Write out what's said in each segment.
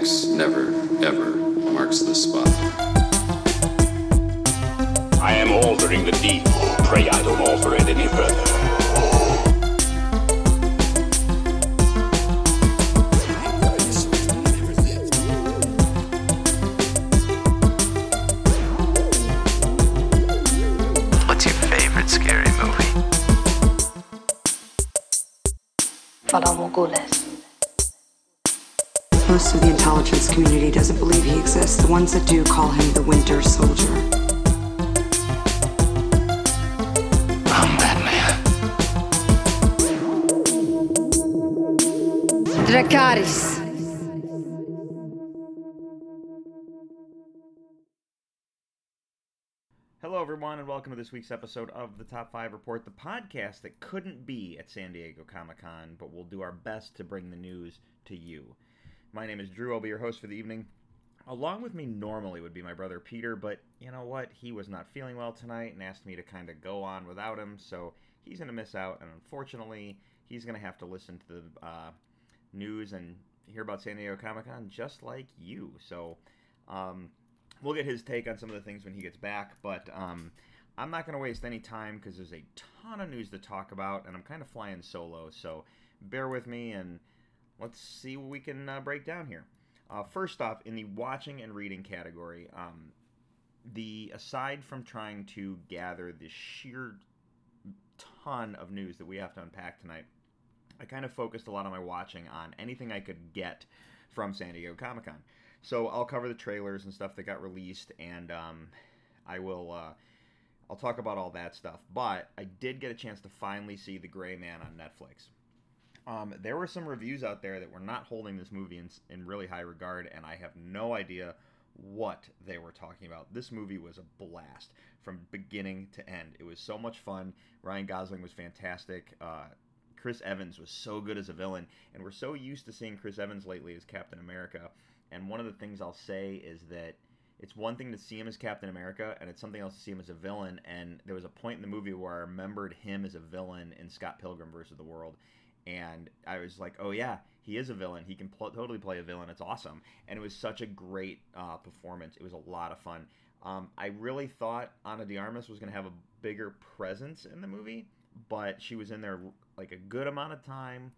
X never, ever marks the spot. I am altering the deed. Pray I don't alter it any further. What's your Most of the intelligence community doesn't believe he exists. The ones that do call him the Winter Soldier. I'm Batman. Dracarys. Hello, everyone, and welcome to this week's episode of the Top 5 Report, the podcast that couldn't be at San Diego Comic Con, but we'll do our best to bring the news to you. My name is Drew. I'll be your host for the evening. Along with me normally would be my brother Peter, but you know what? He was not feeling well tonight and asked me to kind of go on without him, so he's going to miss out, and unfortunately, he's going to have to listen to the uh, news and hear about San Diego Comic Con just like you. So, um, we'll get his take on some of the things when he gets back, but um, I'm not going to waste any time because there's a ton of news to talk about, and I'm kind of flying solo, so bear with me and let's see what we can uh, break down here. Uh, first off, in the watching and reading category, um, the aside from trying to gather the sheer ton of news that we have to unpack tonight, I kind of focused a lot of my watching on anything I could get from San Diego Comic Con. So I'll cover the trailers and stuff that got released, and um, I will. Uh, I'll talk about all that stuff. But I did get a chance to finally see The Gray Man on Netflix. Um, there were some reviews out there that were not holding this movie in, in really high regard, and I have no idea what they were talking about. This movie was a blast from beginning to end. It was so much fun. Ryan Gosling was fantastic. Uh, Chris Evans was so good as a villain, and we're so used to seeing Chris Evans lately as Captain America. And one of the things I'll say is that it's one thing to see him as Captain America, and it's something else to see him as a villain. And there was a point in the movie where I remembered him as a villain in Scott Pilgrim versus the World, and I was like, "Oh yeah, he is a villain. He can pl- totally play a villain. It's awesome." And it was such a great uh, performance. It was a lot of fun. Um, I really thought Ana de Armas was going to have a bigger presence in the movie, but she was in there like a good amount of time.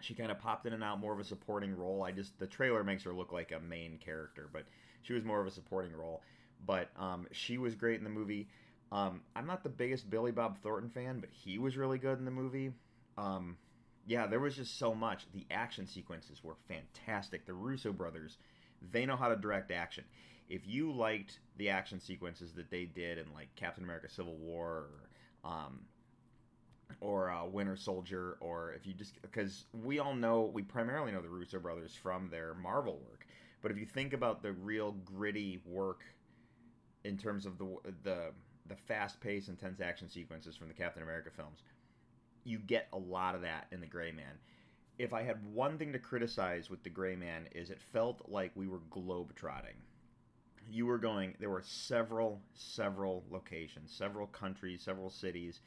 She kind of popped in and out, more of a supporting role. I just the trailer makes her look like a main character, but she was more of a supporting role. But um, she was great in the movie. Um, I'm not the biggest Billy Bob Thornton fan, but he was really good in the movie. Um, yeah, there was just so much. The action sequences were fantastic. The Russo brothers, they know how to direct action. If you liked the action sequences that they did in like Captain America: Civil War, or um, or uh, Winter Soldier, or if you just because we all know we primarily know the Russo brothers from their Marvel work, but if you think about the real gritty work in terms of the the the fast paced, intense action sequences from the Captain America films, you get a lot of that in the Gray Man. If I had one thing to criticize with the Gray Man is it felt like we were globetrotting. You were going. There were several, several locations, several countries, several cities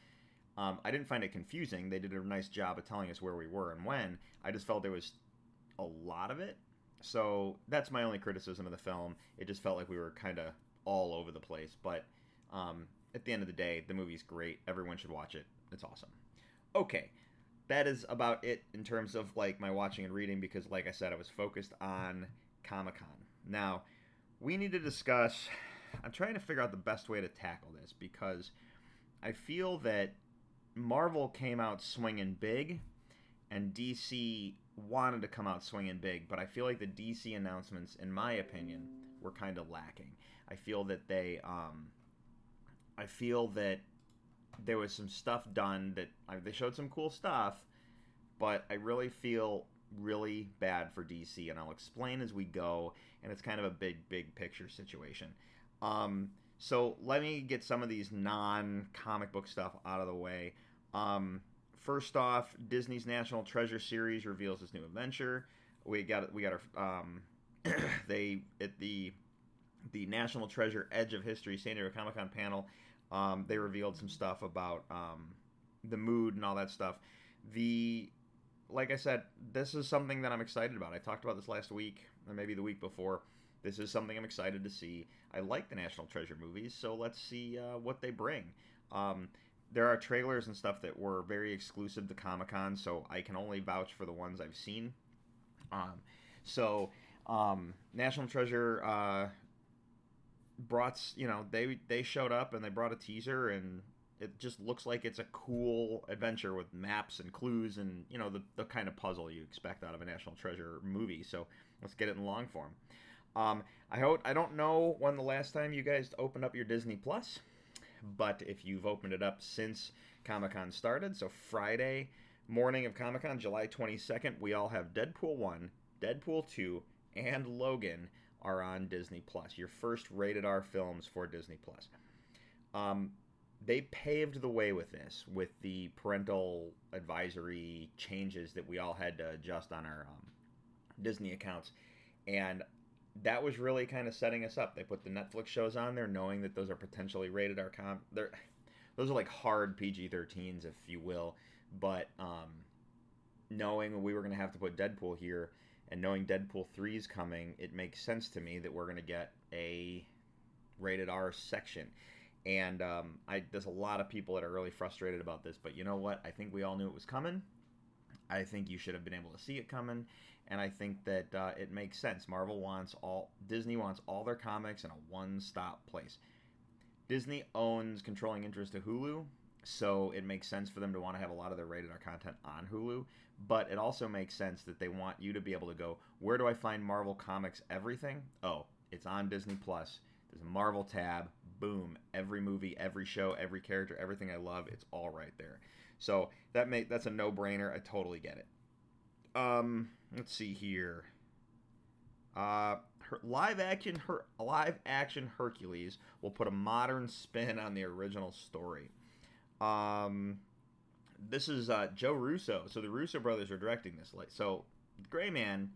um, I didn't find it confusing. They did a nice job of telling us where we were and when. I just felt there was a lot of it. So that's my only criticism of the film. It just felt like we were kind of all over the place. But um, at the end of the day, the movie's great. Everyone should watch it. It's awesome. Okay, that is about it in terms of like my watching and reading because, like I said, I was focused on Comic Con. Now, we need to discuss. I'm trying to figure out the best way to tackle this because I feel that Marvel came out swinging big, and DC wanted to come out swinging big, but I feel like the DC announcements, in my opinion, were kind of lacking. I feel that they, um, I feel that there was some stuff done that I, they showed some cool stuff, but I really feel really bad for DC, and I'll explain as we go. And it's kind of a big, big picture situation. Um, so let me get some of these non-comic book stuff out of the way. Um, first off, Disney's National Treasure series reveals its new adventure. We got we got our um, they at the the National Treasure Edge of History San Diego Comic Con panel. Um, they revealed some stuff about um, the mood and all that stuff. The like I said, this is something that I'm excited about. I talked about this last week, or maybe the week before. This is something I'm excited to see. I like the National Treasure movies, so let's see uh, what they bring. Um, there are trailers and stuff that were very exclusive to Comic Con, so I can only vouch for the ones I've seen. Um, so, um, National Treasure uh, brought, you know, they they showed up and they brought a teaser, and it just looks like it's a cool adventure with maps and clues and you know the the kind of puzzle you expect out of a National Treasure movie. So let's get it in long form. Um, I hope I don't know when the last time you guys opened up your Disney Plus, but if you've opened it up since Comic Con started, so Friday morning of Comic Con, July 22nd, we all have Deadpool 1, Deadpool 2, and Logan are on Disney Plus. Your first rated R films for Disney Plus. Um, they paved the way with this, with the parental advisory changes that we all had to adjust on our um, Disney accounts, and that was really kind of setting us up. They put the Netflix shows on there, knowing that those are potentially rated R. Com- those are like hard PG-13s, if you will, but um, knowing we were going to have to put Deadpool here, and knowing Deadpool 3 is coming, it makes sense to me that we're going to get a rated R section. And um, I, there's a lot of people that are really frustrated about this, but you know what? I think we all knew it was coming. I think you should have been able to see it coming, and I think that uh, it makes sense. Marvel wants all, Disney wants all their comics in a one-stop place. Disney owns controlling interest to Hulu, so it makes sense for them to want to have a lot of their rated R content on Hulu. But it also makes sense that they want you to be able to go, where do I find Marvel Comics everything? Oh, it's on Disney Plus. There's a Marvel tab. Boom. Every movie, every show, every character, everything I love, it's all right there. So that make that's a no-brainer. I totally get it. Um, let's see here. Uh, her, live action her, live action Hercules will put a modern spin on the original story. Um, this is uh, Joe Russo. So the Russo brothers are directing this. Like, so Gray Man,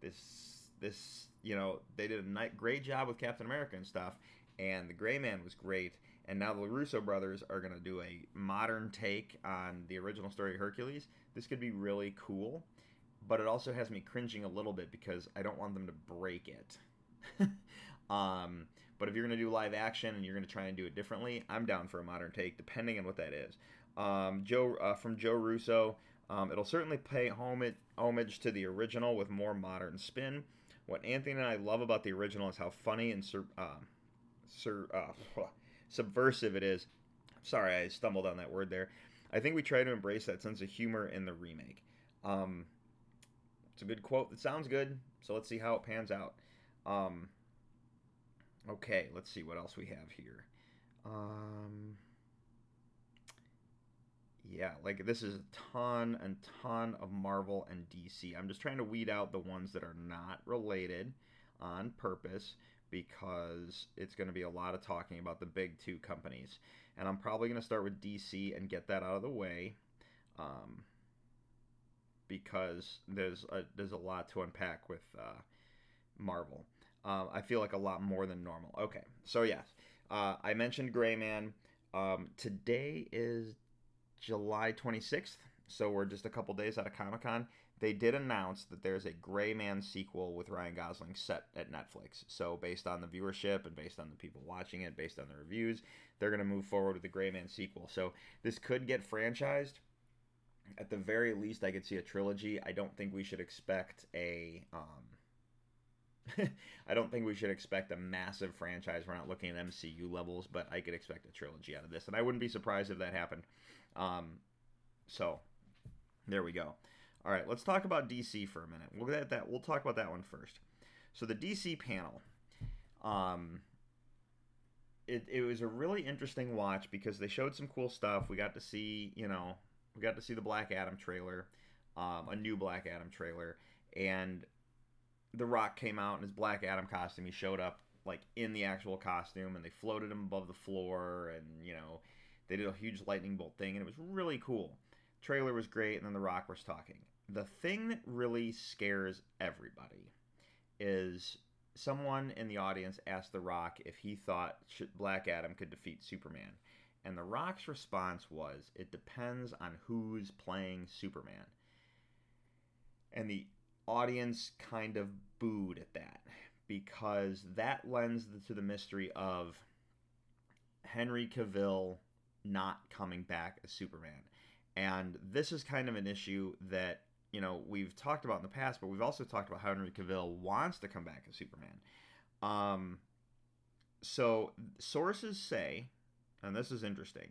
this this you know they did a great job with Captain America and stuff, and the Gray Man was great. And now the Russo brothers are gonna do a modern take on the original story of Hercules. This could be really cool, but it also has me cringing a little bit because I don't want them to break it. um, but if you're gonna do live action and you're gonna try and do it differently, I'm down for a modern take, depending on what that is. Um, Joe uh, from Joe Russo. Um, it'll certainly pay homage, to the original with more modern spin. What Anthony and I love about the original is how funny and sur- uh, sur- uh, subversive it is. Sorry, I stumbled on that word there. I think we try to embrace that sense of humor in the remake. Um, it's a good quote. It sounds good, so let's see how it pans out. Um, okay, let's see what else we have here. Um, yeah, like this is a ton and ton of Marvel and DC. I'm just trying to weed out the ones that are not related on purpose because it's going to be a lot of talking about the big two companies. And I'm probably going to start with DC and get that out of the way um, because there's a, there's a lot to unpack with uh, Marvel. Um, I feel like a lot more than normal. Okay, so yes, uh, I mentioned Gray Man. Um, today is July 26th, so we're just a couple days out of Comic Con. They did announce that there's a Gray Man sequel with Ryan Gosling set at Netflix. So, based on the viewership and based on the people watching it, based on the reviews, they're going to move forward with the Gray Man sequel. So, this could get franchised. At the very least, I could see a trilogy. I don't think we should expect a. Um, I don't think we should expect a massive franchise. We're not looking at MCU levels, but I could expect a trilogy out of this, and I wouldn't be surprised if that happened. Um, so there we go. All right, let's talk about DC for a minute. We'll get that. We'll talk about that one first. So the DC panel, um, it, it was a really interesting watch because they showed some cool stuff. We got to see, you know, we got to see the Black Adam trailer, um, a new Black Adam trailer, and The Rock came out in his Black Adam costume. He showed up like in the actual costume, and they floated him above the floor, and you know, they did a huge lightning bolt thing, and it was really cool. Trailer was great, and then The Rock was talking. The thing that really scares everybody is someone in the audience asked The Rock if he thought Black Adam could defeat Superman. And The Rock's response was, it depends on who's playing Superman. and the audience kind of booed at that because that lends to the mystery of Henry Cavill not coming back as Superman. And this is kind of an issue that, you know, we've talked about in the past, but we've also talked about how Henry Cavill wants to come back as Superman. Um, so sources say, and this is interesting.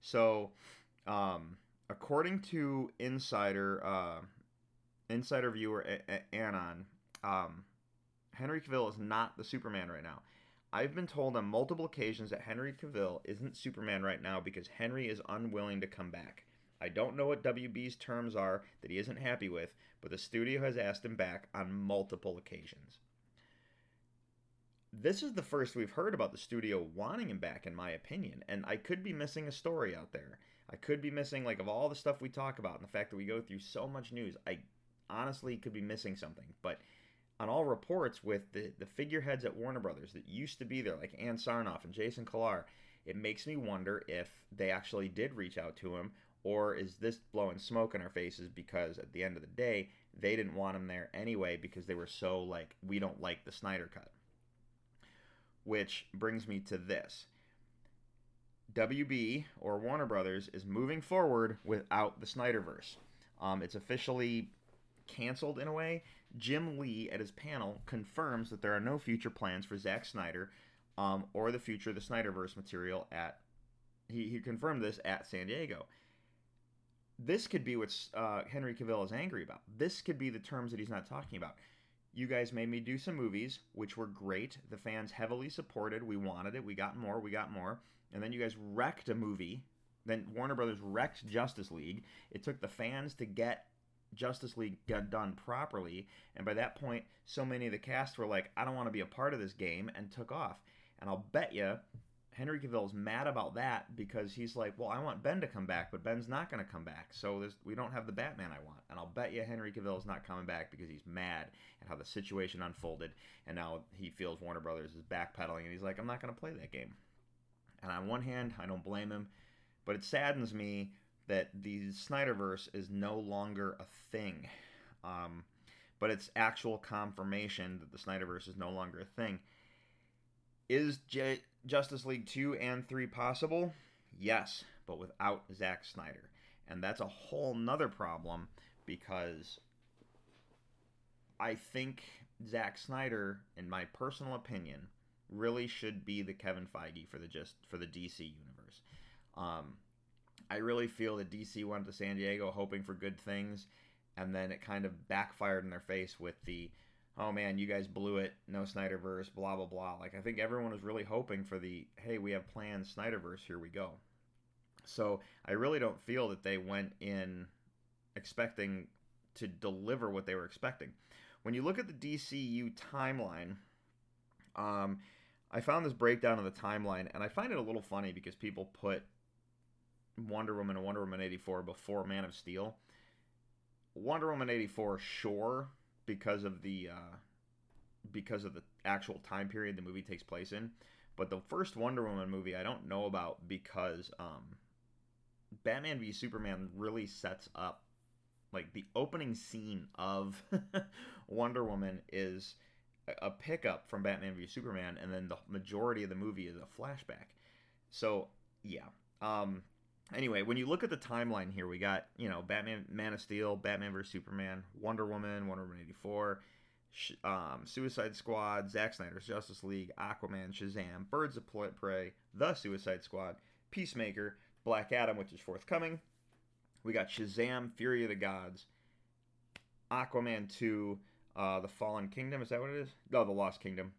So, um, according to Insider, uh, Insider viewer A- A- Anon, um, Henry Cavill is not the Superman right now. I've been told on multiple occasions that Henry Cavill isn't Superman right now because Henry is unwilling to come back. I don't know what WB's terms are that he isn't happy with, but the studio has asked him back on multiple occasions. This is the first we've heard about the studio wanting him back, in my opinion, and I could be missing a story out there. I could be missing, like, of all the stuff we talk about and the fact that we go through so much news, I honestly could be missing something. But on all reports with the, the figureheads at Warner Brothers that used to be there, like Ann Sarnoff and Jason Kilar, it makes me wonder if they actually did reach out to him, or is this blowing smoke in our faces because at the end of the day, they didn't want him there anyway because they were so like, we don't like the Snyder Cut. Which brings me to this. WB or Warner Brothers is moving forward without the Snyderverse. Um, it's officially canceled in a way. Jim Lee at his panel confirms that there are no future plans for Zack Snyder um, or the future of the Snyderverse material at. He, he confirmed this at San Diego. This could be what uh, Henry Cavill is angry about. This could be the terms that he's not talking about. You guys made me do some movies, which were great. The fans heavily supported. We wanted it. We got more. We got more. And then you guys wrecked a movie. Then Warner Brothers wrecked Justice League. It took the fans to get Justice League got done properly. And by that point, so many of the cast were like, I don't want to be a part of this game, and took off. And I'll bet you Henry Cavill's mad about that because he's like, well, I want Ben to come back, but Ben's not going to come back. So we don't have the Batman I want. And I'll bet you Henry Cavill's not coming back because he's mad at how the situation unfolded. And now he feels Warner Brothers is backpedaling, and he's like, I'm not going to play that game. And on one hand, I don't blame him, but it saddens me that the Snyderverse is no longer a thing. Um, but it's actual confirmation that the Snyderverse is no longer a thing. Is J- Justice League 2 and 3 possible? Yes, but without Zack Snyder. And that's a whole nother problem because I think Zack Snyder, in my personal opinion, really should be the Kevin Feige for the just for the DC universe. Um, I really feel that DC went to San Diego hoping for good things, and then it kind of backfired in their face with the, oh man, you guys blew it, no Snyderverse, blah blah blah. Like I think everyone was really hoping for the, hey, we have plans, Snyderverse, here we go. So I really don't feel that they went in expecting to deliver what they were expecting. When you look at the DCU timeline, um, I found this breakdown of the timeline, and I find it a little funny because people put Wonder Woman and Wonder Woman 84 before Man of Steel. Wonder Woman 84, sure, because of the uh, because of the actual time period the movie takes place in. But the first Wonder Woman movie I don't know about because um, Batman v Superman really sets up like the opening scene of Wonder Woman is a pickup from Batman v Superman, and then the majority of the movie is a flashback. So yeah. Um, anyway, when you look at the timeline here, we got you know Batman, Man of Steel, Batman vs Superman, Wonder Woman, Wonder Woman eighty four, um, Suicide Squad, Zack Snyder's Justice League, Aquaman, Shazam, Birds of Prey, The Suicide Squad, Peacemaker, Black Adam, which is forthcoming. We got Shazam, Fury of the Gods, Aquaman two, uh, The Fallen Kingdom. Is that what it is? No, The Lost Kingdom.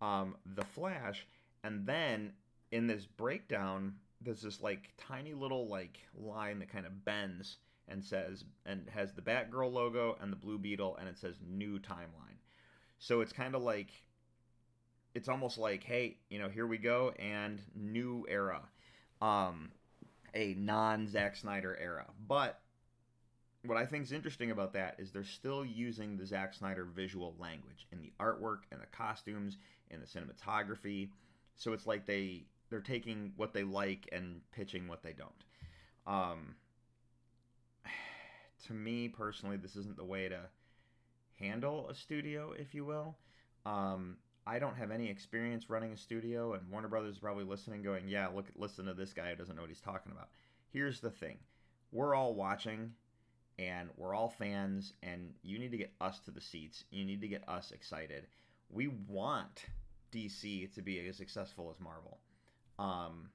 Um, the Flash, and then in this breakdown, there's this like tiny little like line that kind of bends and says and has the Batgirl logo and the Blue Beetle and it says new timeline. So it's kind of like it's almost like hey, you know, here we go and new era. Um a non Zack Snyder era. But what I think is interesting about that is they're still using the Zack Snyder visual language in the artwork and the costumes and the cinematography. So it's like they they're taking what they like and pitching what they don't. Um, to me personally, this isn't the way to handle a studio, if you will. Um, I don't have any experience running a studio, and Warner Brothers is probably listening, going, "Yeah, look, listen to this guy who doesn't know what he's talking about." Here's the thing: we're all watching, and we're all fans, and you need to get us to the seats. You need to get us excited. We want DC to be as successful as Marvel. Um,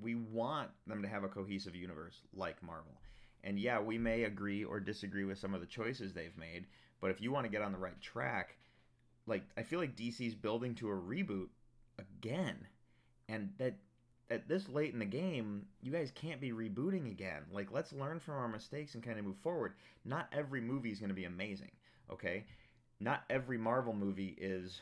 we want them to have a cohesive universe like Marvel. And yeah, we may agree or disagree with some of the choices they've made, but if you want to get on the right track, like I feel like DC's building to a reboot again. And that at this late in the game, you guys can't be rebooting again. Like let's learn from our mistakes and kind of move forward. Not every movie is going to be amazing, okay? Not every Marvel movie is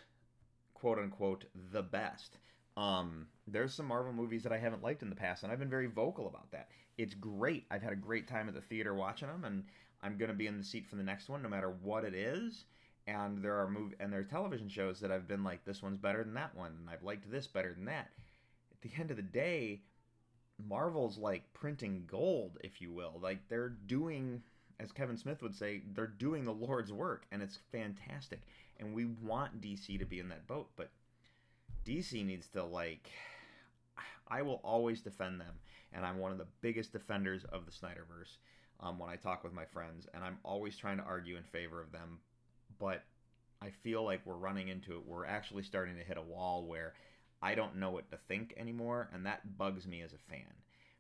quote unquote the best. Um, there's some Marvel movies that I haven't liked in the past, and I've been very vocal about that. It's great. I've had a great time at the theater watching them, and I'm going to be in the seat for the next one, no matter what it is. And there are movie and there are television shows that I've been like, this one's better than that one, and I've liked this better than that. At the end of the day, Marvel's like printing gold, if you will. Like they're doing, as Kevin Smith would say, they're doing the Lord's work, and it's fantastic. And we want DC to be in that boat, but DC needs to like. I will always defend them, and I'm one of the biggest defenders of the Snyderverse um, when I talk with my friends, and I'm always trying to argue in favor of them. But I feel like we're running into it. We're actually starting to hit a wall where I don't know what to think anymore, and that bugs me as a fan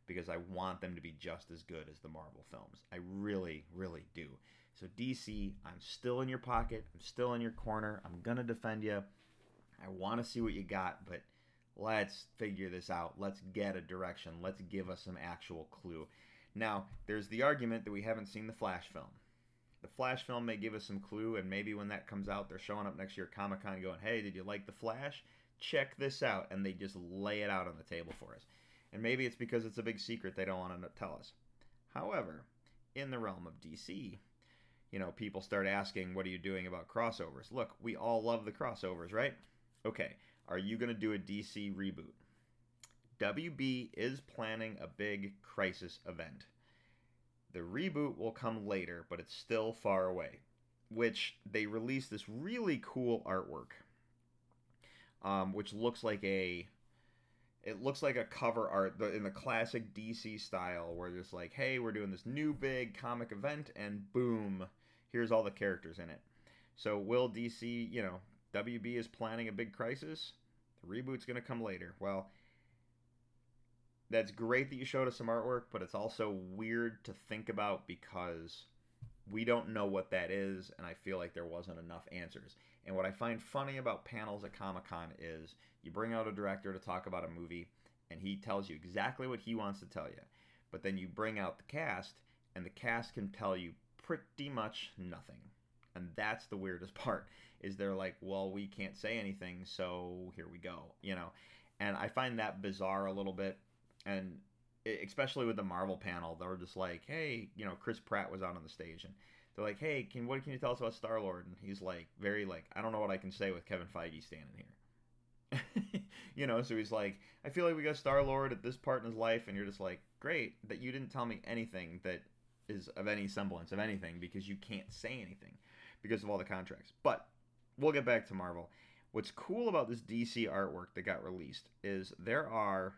because I want them to be just as good as the Marvel films. I really, really do. So, DC, I'm still in your pocket. I'm still in your corner. I'm going to defend you. I want to see what you got, but let's figure this out. Let's get a direction. Let's give us some actual clue. Now, there's the argument that we haven't seen the Flash film. The Flash film may give us some clue, and maybe when that comes out, they're showing up next year at Comic Con going, hey, did you like the Flash? Check this out. And they just lay it out on the table for us. And maybe it's because it's a big secret they don't want to tell us. However, in the realm of DC, you know, people start asking, what are you doing about crossovers? Look, we all love the crossovers, right? Okay, are you going to do a DC reboot? WB is planning a big crisis event. The reboot will come later, but it's still far away. Which they released this really cool artwork, um, which looks like a it looks like a cover art in the classic DC style, where it's like, hey, we're doing this new big comic event, and boom, here's all the characters in it. So will DC, you know, WB is planning a big crisis? The reboot's going to come later. Well, that's great that you showed us some artwork, but it's also weird to think about because we don't know what that is, and I feel like there wasn't enough answers. And what I find funny about panels at Comic Con is you bring out a director to talk about a movie, and he tells you exactly what he wants to tell you. But then you bring out the cast, and the cast can tell you pretty much nothing. And that's the weirdest part is they're like, well, we can't say anything, so here we go, you know. And I find that bizarre a little bit, and especially with the Marvel panel, they were just like, hey, you know, Chris Pratt was out on the stage, and they're like, hey, can what can you tell us about Star Lord? And he's like, very like, I don't know what I can say with Kevin Feige standing here. you know, so he's like, I feel like we got Star Lord at this part in his life, and you're just like, great that you didn't tell me anything that is of any semblance of anything because you can't say anything because of all the contracts. But we'll get back to Marvel. What's cool about this DC artwork that got released is there are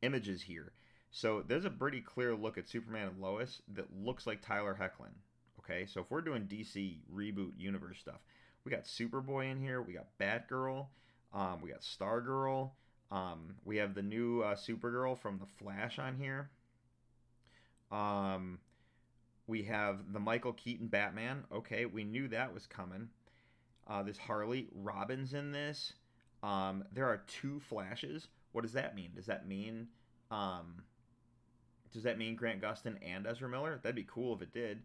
images here. So there's a pretty clear look at Superman and Lois that looks like Tyler Hoechlin. Okay, so if we're doing DC reboot universe stuff, we got Superboy in here, we got Batgirl, um, we got Stargirl, um, we have the new uh, Supergirl from the Flash on here. Um, we have the Michael Keaton Batman. Okay, we knew that was coming. Uh, this Harley Robin's in this. Um, there are two Flashes. What does that mean? Does that mean um, does that mean Grant Gustin and Ezra Miller? That'd be cool if it did.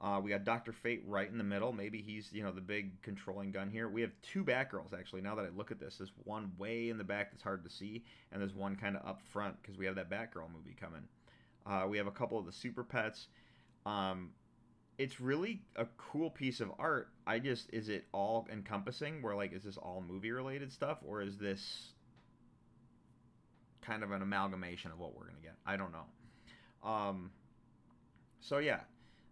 Uh, we got Doctor Fate right in the middle. Maybe he's you know the big controlling gun here. We have two Batgirls actually. Now that I look at this, there's one way in the back that's hard to see, and there's one kind of up front because we have that Batgirl movie coming. Uh, we have a couple of the Super Pets. Um, it's really a cool piece of art. I just is it all encompassing? Where like is this all movie related stuff, or is this kind of an amalgamation of what we're gonna get? I don't know. Um, so yeah,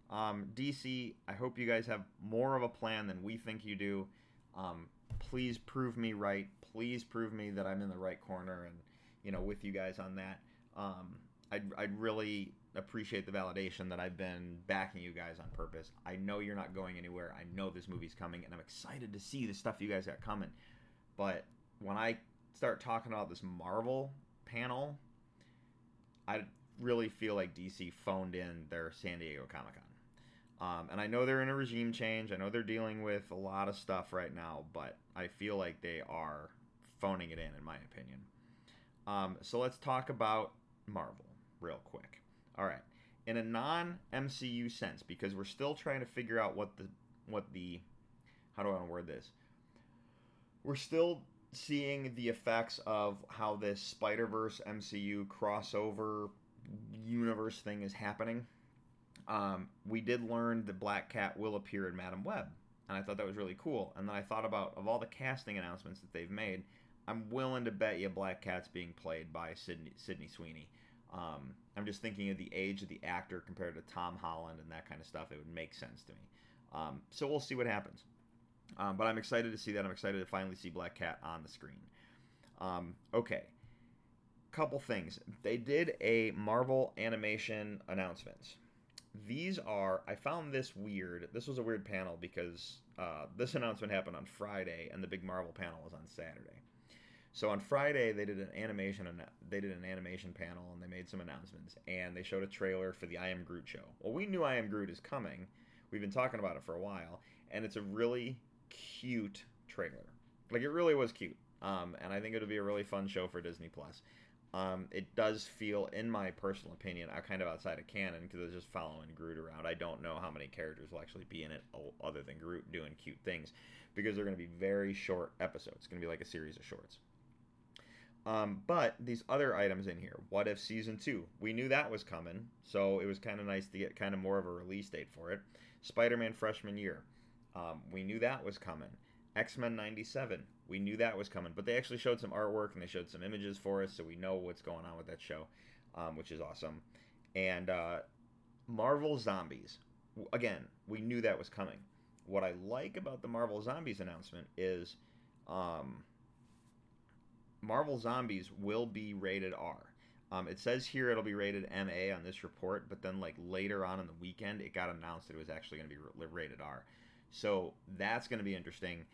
Um, DC, I hope you guys have more of a plan than we think you do. Um, please prove me right. Please prove me that I'm in the right corner and you know with you guys on that. Um, I'd, I'd really appreciate the validation that I've been backing you guys on purpose. I know you're not going anywhere. I know this movie's coming, and I'm excited to see the stuff you guys got coming. But when I start talking about this Marvel panel, I really feel like DC phoned in their San Diego Comic Con. Um, and I know they're in a regime change. I know they're dealing with a lot of stuff right now, but I feel like they are phoning it in, in my opinion. Um, so let's talk about Marvel real quick. All right, in a non-MCU sense, because we're still trying to figure out what the what the how do I want to word this? We're still seeing the effects of how this Spider Verse MCU crossover universe thing is happening um, we did learn that Black Cat will appear in Madame Web, and I thought that was really cool. And then I thought about of all the casting announcements that they've made, I'm willing to bet you Black Cat's being played by Sydney, Sydney Sweeney. Um, I'm just thinking of the age of the actor compared to Tom Holland and that kind of stuff. It would make sense to me. Um, so we'll see what happens. Um, but I'm excited to see that. I'm excited to finally see Black Cat on the screen. Um, okay. Couple things. They did a Marvel animation announcements these are i found this weird this was a weird panel because uh, this announcement happened on friday and the big marvel panel was on saturday so on friday they did an animation they did an animation panel and they made some announcements and they showed a trailer for the i am groot show well we knew i am groot is coming we've been talking about it for a while and it's a really cute trailer like it really was cute um, and i think it'll be a really fun show for disney plus um, it does feel, in my personal opinion, uh, kind of outside of canon because it's just following Groot around. I don't know how many characters will actually be in it other than Groot doing cute things because they're going to be very short episodes. It's going to be like a series of shorts. Um, but these other items in here, what if season two? We knew that was coming, so it was kind of nice to get kind of more of a release date for it. Spider Man freshman year, um, we knew that was coming. X Men 97, we knew that was coming, but they actually showed some artwork and they showed some images for us, so we know what's going on with that show, um, which is awesome. And uh, Marvel Zombies, again, we knew that was coming. What I like about the Marvel Zombies announcement is um, Marvel Zombies will be rated R. Um, it says here it'll be rated MA on this report, but then like later on in the weekend, it got announced that it was actually going to be rated R. So that's going to be interesting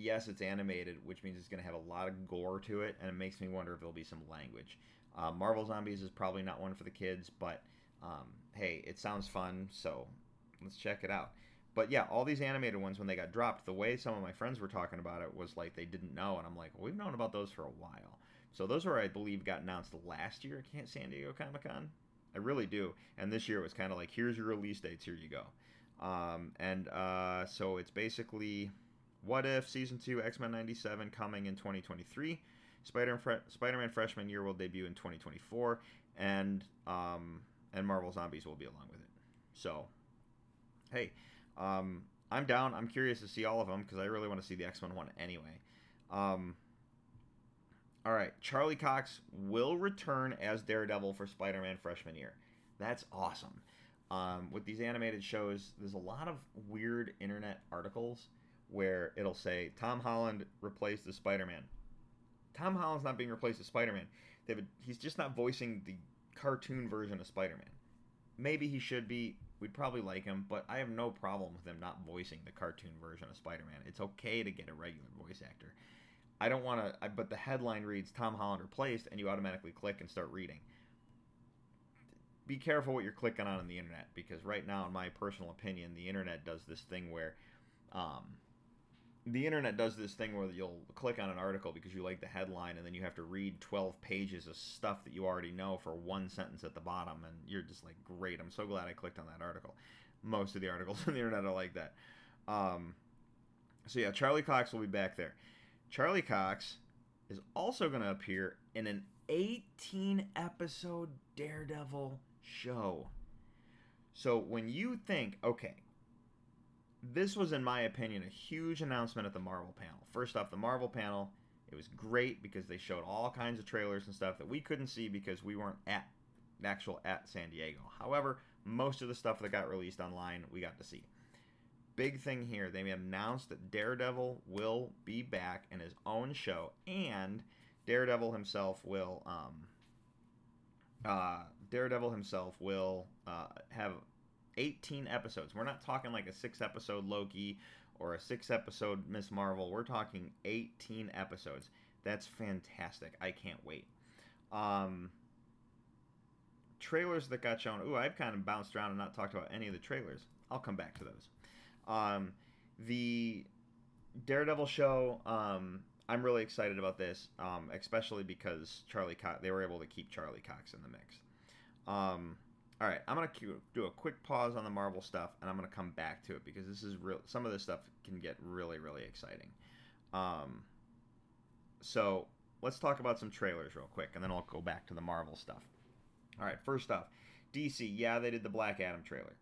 yes, it's animated, which means it's going to have a lot of gore to it, and it makes me wonder if there'll be some language. Uh, Marvel Zombies is probably not one for the kids, but um, hey, it sounds fun, so let's check it out. But yeah, all these animated ones, when they got dropped, the way some of my friends were talking about it was like they didn't know, and I'm like, well, we've known about those for a while. So those were, I believe, got announced last year at San Diego Comic Con. I really do. And this year it was kind of like, here's your release dates, here you go. Um, and uh, so it's basically what If Season 2 X Men 97 coming in 2023. Spider Spider-Man Freshman Year will debut in 2024, and um, and Marvel Zombies will be along with it. So, hey, um, I'm down. I'm curious to see all of them because I really want to see the X Men one anyway. Um, all right, Charlie Cox will return as Daredevil for Spider-Man Freshman Year. That's awesome. Um, with these animated shows, there's a lot of weird internet articles where it'll say Tom Holland replaced the Spider-Man. Tom Holland's not being replaced as Spider-Man. David, he's just not voicing the cartoon version of Spider-Man. Maybe he should be. We'd probably like him, but I have no problem with him not voicing the cartoon version of Spider-Man. It's okay to get a regular voice actor. I don't want to, but the headline reads Tom Holland replaced, and you automatically click and start reading. Be careful what you're clicking on in the internet, because right now, in my personal opinion, the internet does this thing where um, the internet does this thing where you'll click on an article because you like the headline and then you have to read 12 pages of stuff that you already know for one sentence at the bottom and you're just like great i'm so glad i clicked on that article. Most of the articles on the internet are like that. Um, so yeah charlie cox will be back there. Charlie cox is also going to appear in an 18 episode daredevil show. So when you think okay this was, in my opinion, a huge announcement at the Marvel panel. First off, the Marvel panel, it was great because they showed all kinds of trailers and stuff that we couldn't see because we weren't at actual at San Diego. However, most of the stuff that got released online, we got to see. Big thing here, they announced that Daredevil will be back in his own show, and Daredevil himself will, um, uh, Daredevil himself will uh, have 18 episodes. We're not talking like a six episode Loki or a six episode Miss Marvel. We're talking 18 episodes. That's fantastic. I can't wait. Um, trailers that got shown. Ooh, I've kind of bounced around and not talked about any of the trailers. I'll come back to those. Um, the Daredevil show. Um, I'm really excited about this, um, especially because Charlie Cox. They were able to keep Charlie Cox in the mix. Um, all right, I'm gonna do a quick pause on the Marvel stuff, and I'm gonna come back to it because this is real. Some of this stuff can get really, really exciting. Um, so let's talk about some trailers real quick, and then I'll go back to the Marvel stuff. All right, first off, DC. Yeah, they did the Black Adam trailer,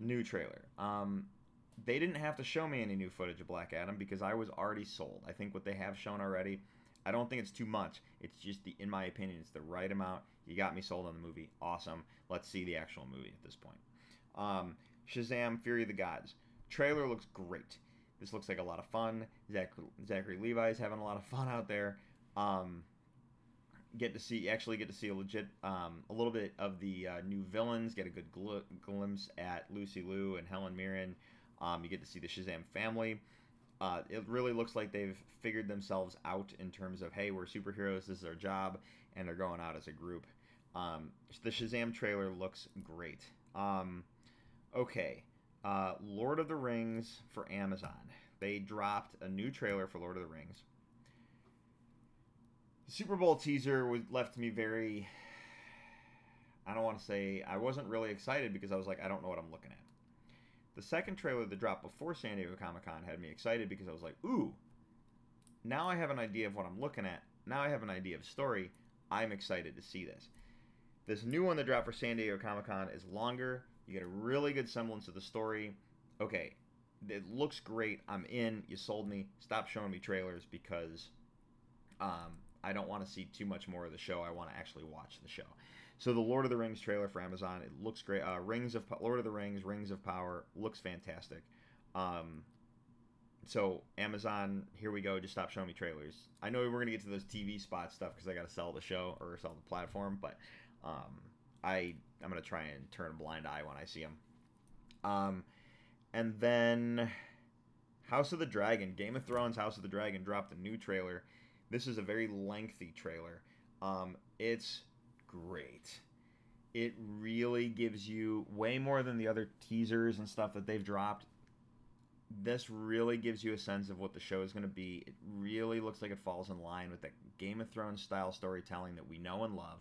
new trailer. Um, they didn't have to show me any new footage of Black Adam because I was already sold. I think what they have shown already, I don't think it's too much. It's just the, in my opinion, it's the right amount. You got me sold on the movie. Awesome. Let's see the actual movie at this point. Um, Shazam: Fury of the Gods. Trailer looks great. This looks like a lot of fun. Zach, Zachary Levi's having a lot of fun out there. Um, get to see actually get to see a legit um, a little bit of the uh, new villains. Get a good gl- glimpse at Lucy Liu and Helen Mirren. Um, you get to see the Shazam family. Uh, it really looks like they've figured themselves out in terms of hey, we're superheroes. This is our job, and they're going out as a group. Um, the Shazam trailer looks great. Um, okay, uh, Lord of the Rings for Amazon. They dropped a new trailer for Lord of the Rings. The Super Bowl teaser was left me very. I don't want to say I wasn't really excited because I was like, I don't know what I'm looking at. The second trailer that dropped before San Diego Comic Con had me excited because I was like, ooh, now I have an idea of what I'm looking at. Now I have an idea of story. I'm excited to see this. This new one that dropped for San Diego Comic Con is longer. You get a really good semblance of the story. Okay, it looks great. I'm in. You sold me. Stop showing me trailers because um, I don't want to see too much more of the show. I want to actually watch the show. So the Lord of the Rings trailer for Amazon, it looks great. Uh, Rings of Lord of the Rings, Rings of Power looks fantastic. Um, so Amazon, here we go. Just stop showing me trailers. I know we're gonna get to those TV spot stuff because I got to sell the show or sell the platform, but um, I I'm gonna try and turn a blind eye when I see them. Um, and then House of the Dragon, Game of Thrones, House of the Dragon dropped a new trailer. This is a very lengthy trailer. Um, it's great. It really gives you way more than the other teasers and stuff that they've dropped. This really gives you a sense of what the show is going to be. It really looks like it falls in line with the Game of Thrones style storytelling that we know and love.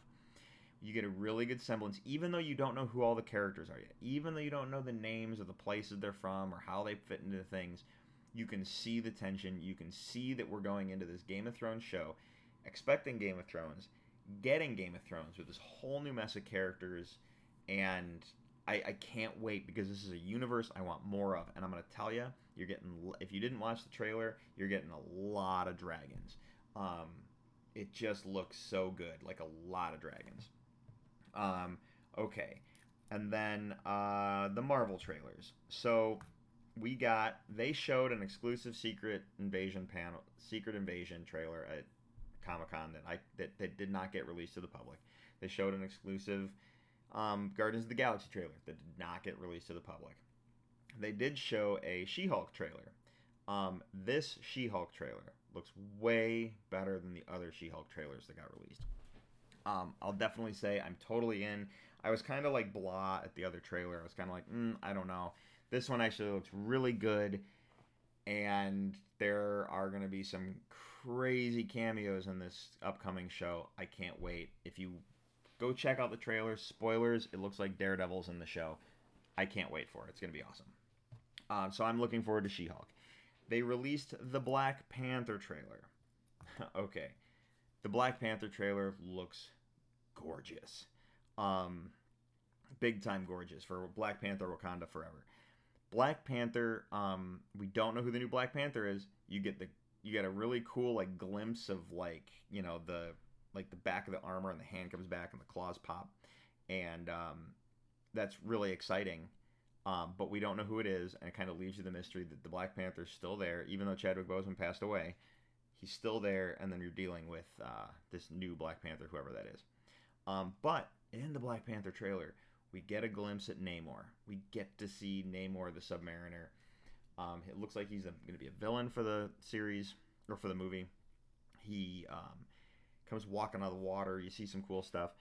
You get a really good semblance, even though you don't know who all the characters are yet, even though you don't know the names of the places they're from or how they fit into things. You can see the tension. You can see that we're going into this Game of Thrones show expecting Game of Thrones getting Game of Thrones with this whole new mess of characters, and I, I can't wait because this is a universe I want more of. And I'm gonna tell you, you're getting if you didn't watch the trailer, you're getting a lot of dragons. Um, it just looks so good, like a lot of dragons. Um, okay, and then uh, the Marvel trailers. So we got they showed an exclusive Secret Invasion panel, Secret Invasion trailer at Comic Con that I that, that did not get released to the public. They showed an exclusive um, Guardians of the Galaxy trailer that did not get released to the public. They did show a She-Hulk trailer. Um, this She-Hulk trailer looks way better than the other She-Hulk trailers that got released. Um, I'll definitely say I'm totally in. I was kind of like blah at the other trailer. I was kind of like, mm, I don't know. This one actually looks really good, and there are going to be some crazy cameos in this upcoming show. I can't wait. If you go check out the trailer, spoilers, it looks like Daredevil's in the show. I can't wait for it. It's going to be awesome. Um, so I'm looking forward to She Hulk. They released the Black Panther trailer. okay. The Black Panther trailer looks gorgeous. Um, big time gorgeous for Black Panther Wakanda Forever. Black Panther, um, we don't know who the new Black Panther is. You get the you get a really cool like glimpse of like you know the like the back of the armor and the hand comes back and the claws pop and um, that's really exciting. Um, but we don't know who it is, and it kind of leaves you the mystery that the Black Panther's still there, even though Chadwick Boseman passed away. He's still there, and then you're dealing with uh, this new Black Panther, whoever that is. Um, but in the Black Panther trailer, we get a glimpse at Namor. We get to see Namor the Submariner. Um, it looks like he's going to be a villain for the series or for the movie. He um, comes walking out of the water. You see some cool stuff.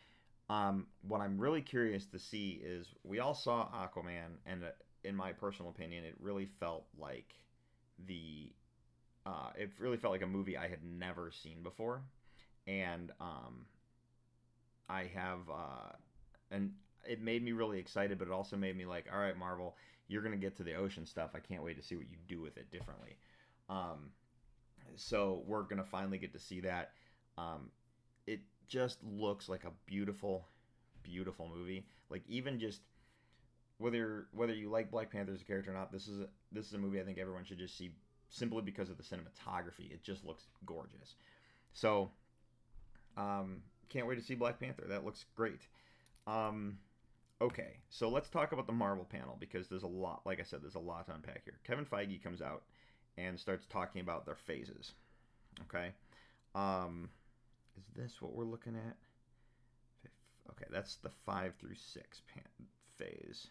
Um, what I'm really curious to see is we all saw Aquaman, and uh, in my personal opinion, it really felt like the uh, it really felt like a movie I had never seen before, and um, I have uh, and it made me really excited, but it also made me like, all right, Marvel, you're gonna get to the ocean stuff. I can't wait to see what you do with it differently. Um, so we're gonna finally get to see that. Um, it just looks like a beautiful, beautiful movie. Like even just whether whether you like Black Panther as a character or not, this is a, this is a movie I think everyone should just see simply because of the cinematography. It just looks gorgeous. So, um, can't wait to see Black Panther. That looks great. Um, okay, so let's talk about the Marvel panel because there's a lot. Like I said, there's a lot to unpack here. Kevin Feige comes out and starts talking about their phases. Okay. Um, is this what we're looking at? Okay, that's the five through six pan- phase.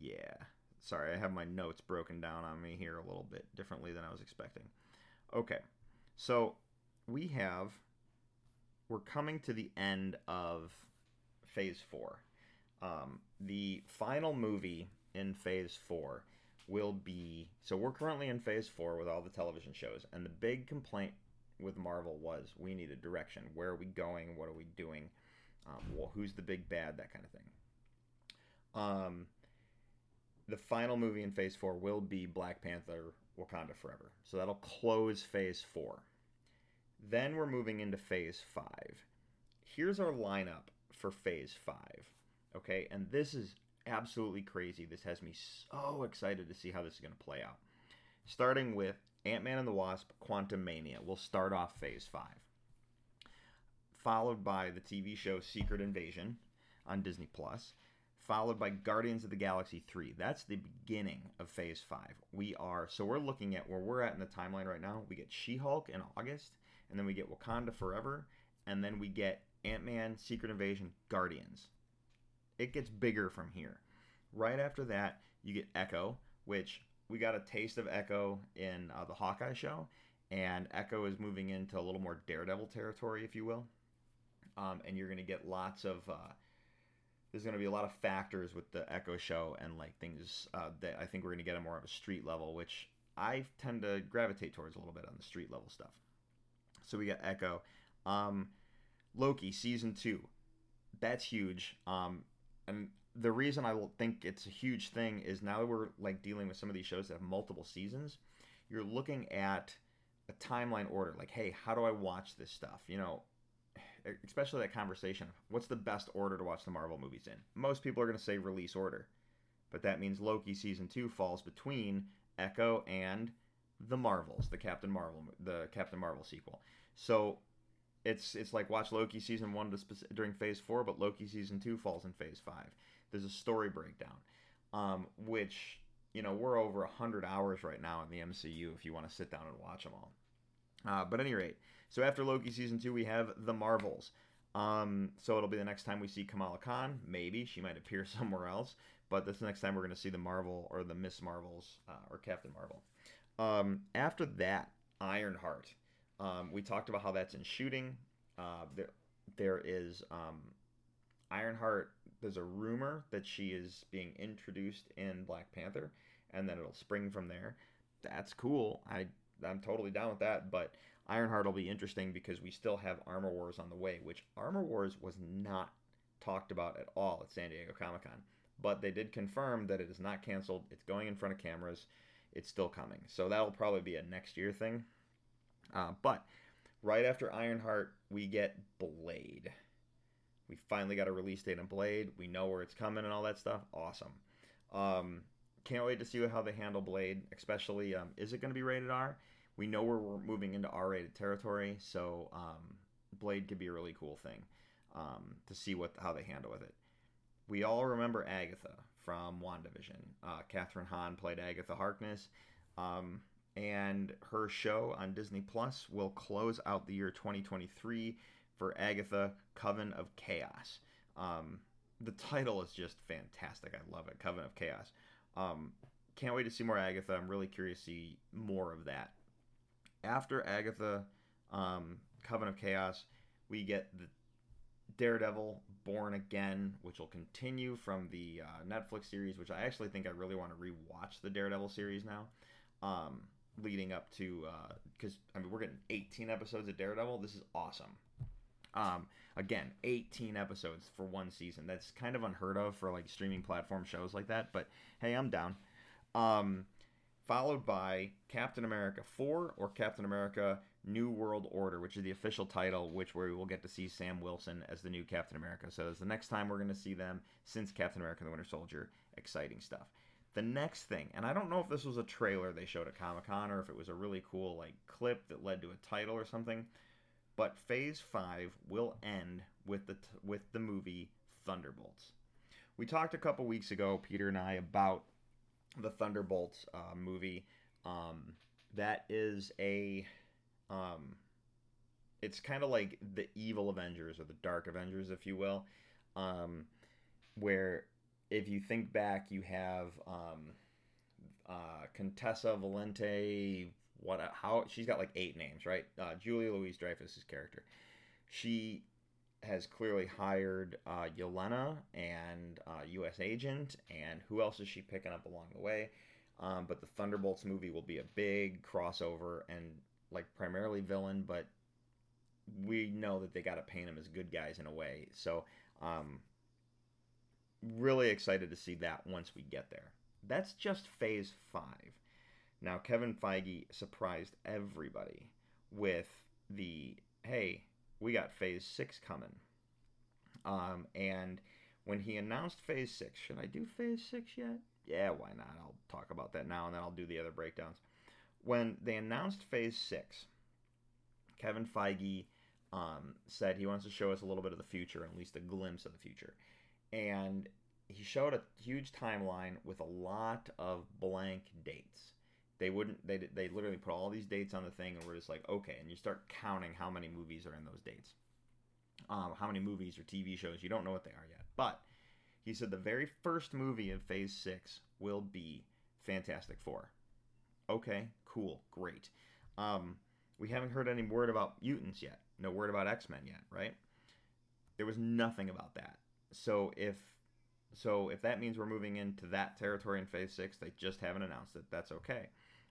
Yeah. Sorry, I have my notes broken down on me here a little bit differently than I was expecting. Okay, so we have. We're coming to the end of phase four. Um, the final movie in phase four will be. So we're currently in phase four with all the television shows, and the big complaint with Marvel was we need a direction. Where are we going? What are we doing? Um, well, who's the big bad? That kind of thing. Um, the final movie in Phase Four will be Black Panther: Wakanda Forever. So that'll close Phase Four. Then we're moving into Phase Five. Here's our lineup for Phase Five. Okay, and this is absolutely crazy. This has me so excited to see how this is going to play out. Starting with Ant Man and the Wasp Quantumania will start off Phase 5. Followed by the TV show Secret Invasion on Disney Plus. Followed by Guardians of the Galaxy 3. That's the beginning of Phase 5. We are, so we're looking at where we're at in the timeline right now. We get She Hulk in August, and then we get Wakanda Forever, and then we get Ant Man, Secret Invasion, Guardians. It gets bigger from here. Right after that, you get Echo, which we got a taste of Echo in uh, the Hawkeye show, and Echo is moving into a little more Daredevil territory, if you will. Um, and you're going to get lots of. Uh, there's going to be a lot of factors with the Echo show and like things uh, that I think we're going to get at more of a street level, which I tend to gravitate towards a little bit on the street level stuff. So we got Echo, um, Loki season two, that's huge. Um, and the reason I think it's a huge thing is now that we're like dealing with some of these shows that have multiple seasons, you're looking at a timeline order. Like, hey, how do I watch this stuff? You know, especially that conversation. What's the best order to watch the Marvel movies in? Most people are going to say release order, but that means Loki season two falls between Echo and the Marvels, the Captain Marvel, the Captain Marvel sequel. So it's it's like watch Loki season one during Phase four, but Loki season two falls in Phase five. There's a story breakdown, um, which you know we're over hundred hours right now in the MCU if you want to sit down and watch them all. Uh, but any rate, so after Loki season two, we have the Marvels. Um, so it'll be the next time we see Kamala Khan. Maybe she might appear somewhere else, but this next time we're going to see the Marvel or the Miss Marvels uh, or Captain Marvel. Um, after that, Ironheart. Um, we talked about how that's in shooting. Uh, there, there is um, Ironheart. There's a rumor that she is being introduced in Black Panther, and then it'll spring from there. That's cool. I I'm totally down with that. But Ironheart will be interesting because we still have Armor Wars on the way, which Armor Wars was not talked about at all at San Diego Comic Con. But they did confirm that it is not canceled. It's going in front of cameras. It's still coming. So that'll probably be a next year thing. Uh, but right after Ironheart, we get Blade. We finally got a release date on Blade. We know where it's coming and all that stuff. Awesome. Um, can't wait to see how they handle Blade, especially um, is it going to be rated R? We know we're, moving into R rated territory, so um, Blade could be a really cool thing. um, to see what how they handle with it. We all remember Agatha from WandaVision. Uh, Kathryn Hahn played Agatha Harkness, um, and her show on Disney Plus will close out the year 2023 for Agatha Coven of Chaos. Um, the title is just fantastic. I love it. Coven of Chaos. Um, can't wait to see more Agatha. I'm really curious to see more of that. After Agatha, um, Coven of Chaos, we get the Daredevil Born Again, which will continue from the uh, Netflix series, which I actually think I really want to rewatch the Daredevil series now, um, leading up to because I mean we're getting 18 episodes of Daredevil. This is awesome. Um, again, 18 episodes for one season. That's kind of unheard of for like streaming platform shows like that. But hey, I'm down. Um, followed by Captain America 4 or Captain America New World Order, which is the official title, which where we will get to see Sam Wilson as the new Captain America. So it's the next time we're going to see them since Captain America the Winter Soldier. Exciting stuff. The next thing, and I don't know if this was a trailer they showed at Comic Con or if it was a really cool like clip that led to a title or something, but Phase 5 will end with the t- with the movie Thunderbolts. We talked a couple weeks ago, Peter and I, about the Thunderbolts uh, movie. Um, that is a um, it's kind of like the evil Avengers or the Dark Avengers, if you will, um, where if you think back, you have um, uh, Contessa Valente. What? How? She's got like eight names, right? Uh, Julia Louise Dreyfus's character. She has clearly hired uh, Yelena and uh, U.S. Agent, and who else is she picking up along the way? Um, but the Thunderbolts movie will be a big crossover and like primarily villain, but we know that they got to paint them as good guys in a way. So, um, really excited to see that once we get there. That's just phase five. Now, Kevin Feige surprised everybody with the hey, we got phase six coming. Um, and when he announced phase six, should I do phase six yet? Yeah, why not? I'll talk about that now and then I'll do the other breakdowns. When they announced phase six, Kevin Feige um, said he wants to show us a little bit of the future, at least a glimpse of the future. And he showed a huge timeline with a lot of blank dates. They wouldn't. They they literally put all these dates on the thing, and we're just like, okay. And you start counting how many movies are in those dates. Um, how many movies or TV shows you don't know what they are yet. But he said the very first movie of Phase Six will be Fantastic Four. Okay, cool, great. Um, we haven't heard any word about mutants yet. No word about X Men yet, right? There was nothing about that. So if so if that means we're moving into that territory in Phase Six, they just haven't announced it. That's okay.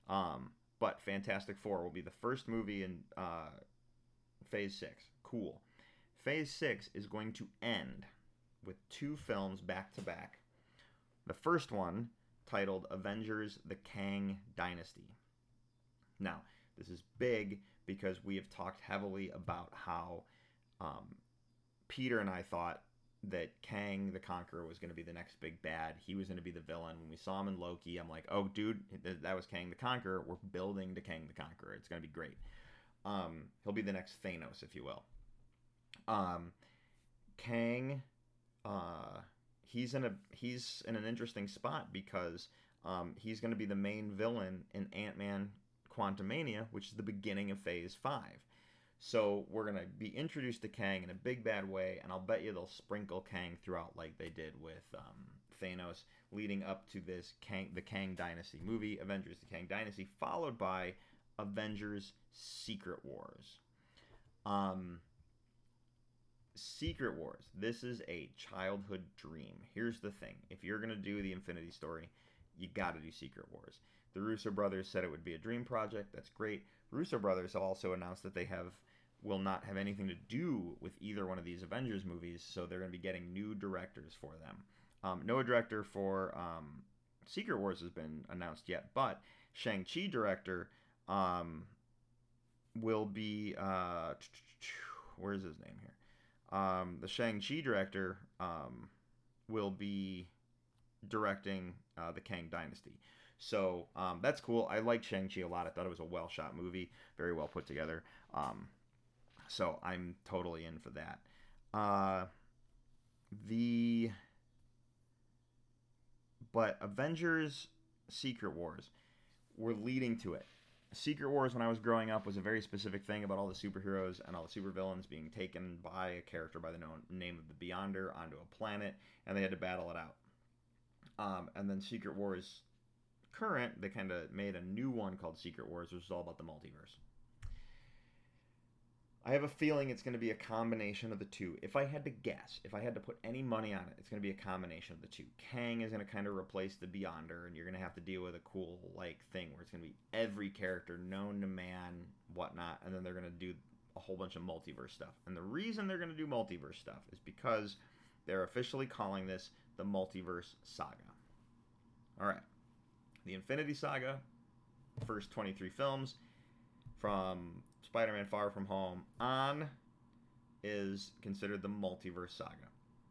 Um, but Fantastic Four will be the first movie in uh, Phase Six. Cool. Phase Six is going to end with two films back to back. The first one titled Avengers: The Kang Dynasty. Now, this is big because we have talked heavily about how um, Peter and I thought that Kang the Conqueror was going to be the next big bad. He was going to be the villain. When we saw him in Loki, I'm like, oh, dude, that was Kang the Conqueror. We're building to Kang the Conqueror. It's going to be great. Um, he'll be the next Thanos, if you will. Um, Kang, uh, he's in a he's in an interesting spot because um, he's going to be the main villain in Ant Man Quantumania, which is the beginning of Phase Five. So we're gonna be introduced to Kang in a big bad way, and I'll bet you they'll sprinkle Kang throughout like they did with um, Thanos, leading up to this Kang, the Kang Dynasty movie, Avengers: The Kang Dynasty, followed by Avengers: Secret Wars. Um, Secret Wars. This is a childhood dream. Here's the thing: if you're gonna do the Infinity Story, you got to do Secret Wars. The Russo brothers said it would be a dream project. That's great. Russo brothers also announced that they have will not have anything to do with either one of these Avengers movies, so they're going to be getting new directors for them. Um, no director for um, Secret Wars has been announced yet, but Shang Chi director um, will be uh, where's his name here? Um, the Shang Chi director um, will be directing uh, the Kang Dynasty. So um, that's cool. I like Shang-Chi a lot. I thought it was a well shot movie, very well put together. Um, so I'm totally in for that. Uh, the but Avengers Secret Wars were leading to it. Secret Wars, when I was growing up, was a very specific thing about all the superheroes and all the supervillains being taken by a character by the known name of the Beyonder onto a planet, and they had to battle it out. Um, and then Secret Wars current, they kind of made a new one called Secret Wars, which is all about the multiverse. I have a feeling it's going to be a combination of the two. If I had to guess, if I had to put any money on it, it's going to be a combination of the two. Kang is going to kind of replace the Beyonder, and you're going to have to deal with a cool like thing where it's going to be every character known to man, whatnot, and then they're going to do a whole bunch of multiverse stuff. And the reason they're going to do multiverse stuff is because they're officially calling this the Multiverse Saga. All right, the Infinity Saga, first 23 films from Spider-Man Far From Home on is considered the multiverse saga.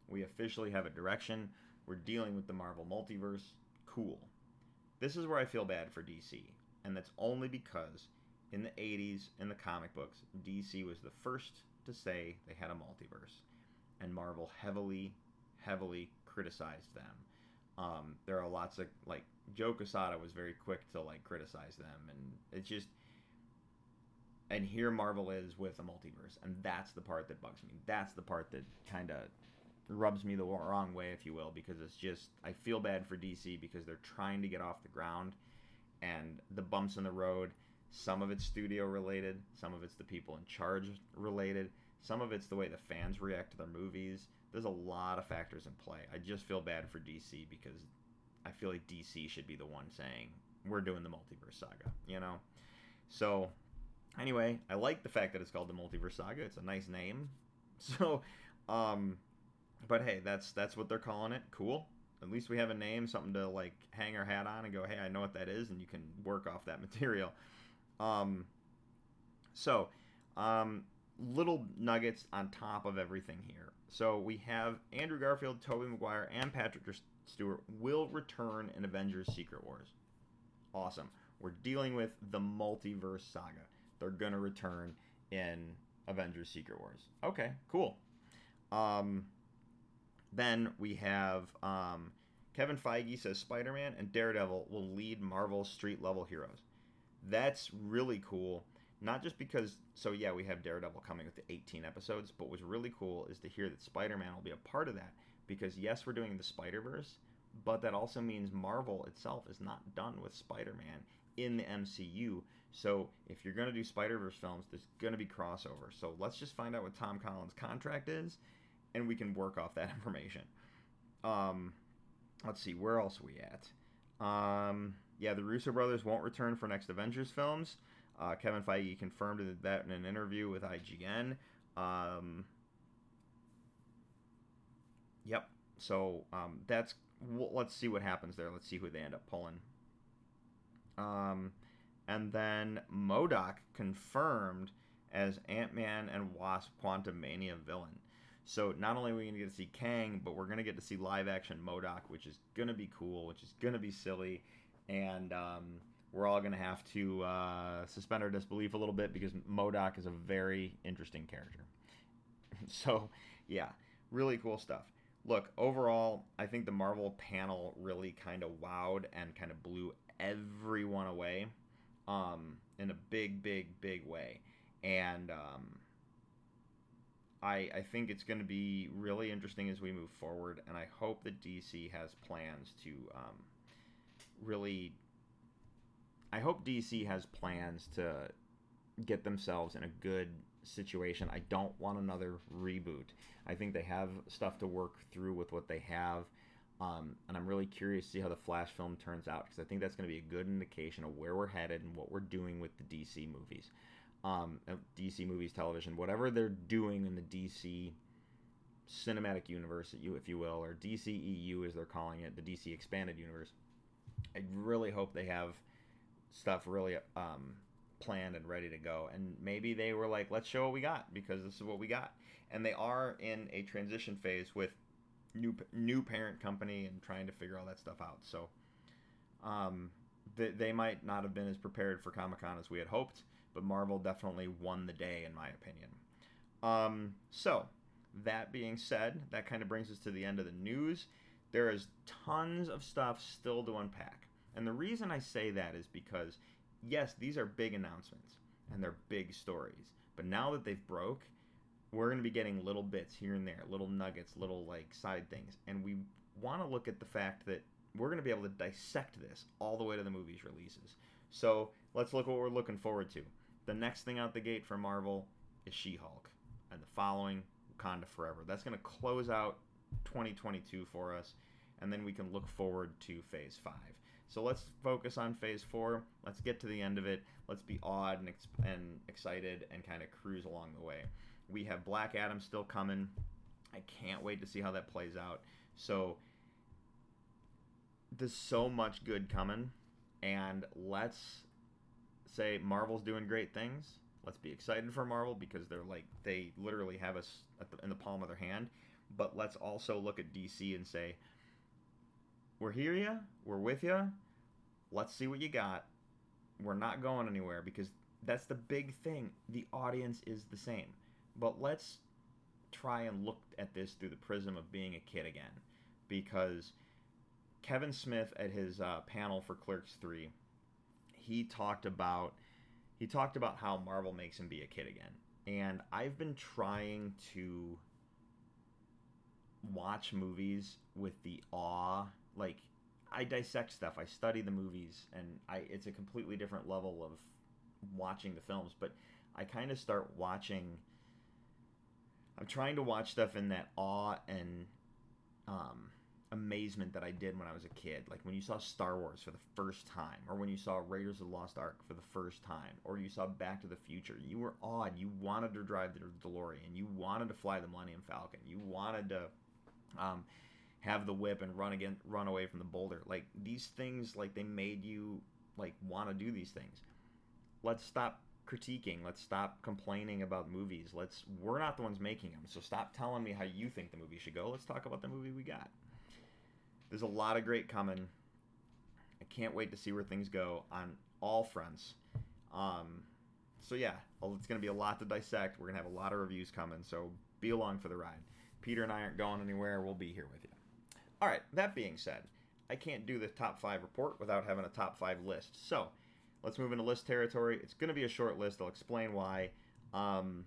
We officially have a direction. We're dealing with the Marvel multiverse. Cool. This is where I feel bad for DC, and that's only because in the 80s in the comic books, DC was the first to say they had a multiverse, and Marvel heavily, heavily criticized them. Um, there are lots of like Joe Quesada was very quick to like criticize them, and it's just and here Marvel is with a multiverse, and that's the part that bugs me. That's the part that kind of rubs me the wrong way, if you will, because it's just I feel bad for DC because they're trying to get off the ground, and the bumps in the road. Some of it's studio related, some of it's the people in charge related, some of it's the way the fans react to their movies. There's a lot of factors in play. I just feel bad for DC because I feel like DC should be the one saying we're doing the multiverse saga, you know. So Anyway, I like the fact that it's called the Multiverse Saga. It's a nice name. So, um, but hey, that's that's what they're calling it. Cool. At least we have a name, something to like hang our hat on and go, hey, I know what that is, and you can work off that material. Um, so, um, little nuggets on top of everything here. So we have Andrew Garfield, Tobey Maguire, and Patrick Stewart will return in Avengers: Secret Wars. Awesome. We're dealing with the multiverse saga they're gonna return in Avengers: Secret Wars. Okay, cool. Um, then we have um, Kevin Feige says Spider-Man and Daredevil will lead Marvel's street level heroes. That's really cool. Not just because, so yeah, we have Daredevil coming with the 18 episodes, but what's really cool is to hear that Spider-Man will be a part of that because yes, we're doing the Spider-Verse, but that also means Marvel itself is not done with Spider-Man in the MCU. So if you're going to do Spider Verse films, there's going to be crossover. So let's just find out what Tom Collins' contract is, and we can work off that information. Um, let's see, where else are we at? Um, yeah, the Russo brothers won't return for next Avengers films. Uh, Kevin Feige confirmed that in an interview with IGN. Um, yep. So um, that's well, let's see what happens there. Let's see who they end up pulling. Um, and then MODOK confirmed as Ant Man and Wasp Quantumania villain. So not only are we going to get to see Kang, but we're going to get to see live action MODOK, which is going to be cool, which is going to be silly, and um, we're all going to have to uh, suspend our disbelief a little bit because MODOK is a very interesting character. so yeah, really cool stuff. Look, overall, I think the Marvel panel really kind of wowed and kind of blew everyone away um, in a big, big, big way. And um, I, I think it's going to be really interesting as we move forward. And I hope that DC has plans to um, really. I hope DC has plans to get themselves in a good situation. I don't want another reboot. I think they have stuff to work through with what they have. Um, and I'm really curious to see how the Flash film turns out because I think that's going to be a good indication of where we're headed and what we're doing with the DC movies. Um, uh, DC movies, television, whatever they're doing in the DC cinematic universe, if you will, or DCEU as they're calling it, the DC expanded universe. I really hope they have stuff really um, planned and ready to go. And maybe they were like, let's show what we got because this is what we got. And they are in a transition phase with new new parent company and trying to figure all that stuff out. So um, they, they might not have been as prepared for Comic Con as we had hoped, but Marvel definitely won the day in my opinion. Um, so that being said, that kind of brings us to the end of the news. There is tons of stuff still to unpack. And the reason I say that is because, yes, these are big announcements and they're big stories. But now that they've broke, we're going to be getting little bits here and there, little nuggets, little like side things. And we want to look at the fact that we're going to be able to dissect this all the way to the movie's releases. So let's look what we're looking forward to. The next thing out the gate for Marvel is She Hulk. And the following, Wakanda Forever. That's going to close out 2022 for us. And then we can look forward to Phase 5. So let's focus on Phase 4. Let's get to the end of it. Let's be awed and, ex- and excited and kind of cruise along the way. We have Black Adam still coming. I can't wait to see how that plays out. So there's so much good coming. And let's say Marvel's doing great things. Let's be excited for Marvel because they're like they literally have us the, in the palm of their hand. But let's also look at DC and say, we're here, ya. We're with you. Let's see what you got. We're not going anywhere because that's the big thing. The audience is the same. But let's try and look at this through the prism of being a kid again, because Kevin Smith at his uh, panel for Clerks Three, he talked about he talked about how Marvel makes him be a kid again, and I've been trying to watch movies with the awe like I dissect stuff. I study the movies, and I it's a completely different level of watching the films. But I kind of start watching. I'm trying to watch stuff in that awe and um, amazement that I did when I was a kid. Like when you saw Star Wars for the first time, or when you saw Raiders of the Lost Ark for the first time, or you saw Back to the Future. You were awed. You wanted to drive the DeLorean. You wanted to fly the Millennium Falcon. You wanted to. Um, have the whip and run again run away from the boulder like these things like they made you like want to do these things let's stop critiquing let's stop complaining about movies. Let's we're not the ones making them so stop telling me how you think the movie should go. Let's talk about the movie we got. There's a lot of great coming. I can't wait to see where things go on all fronts. Um, so yeah it's going to be a lot to dissect. We're going to have a lot of reviews coming so be along for the ride. Peter and i aren't going anywhere. We'll be here with you. All right, that being said, I can't do the top five report without having a top five list. So let's move into list territory. It's going to be a short list. I'll explain why. Um,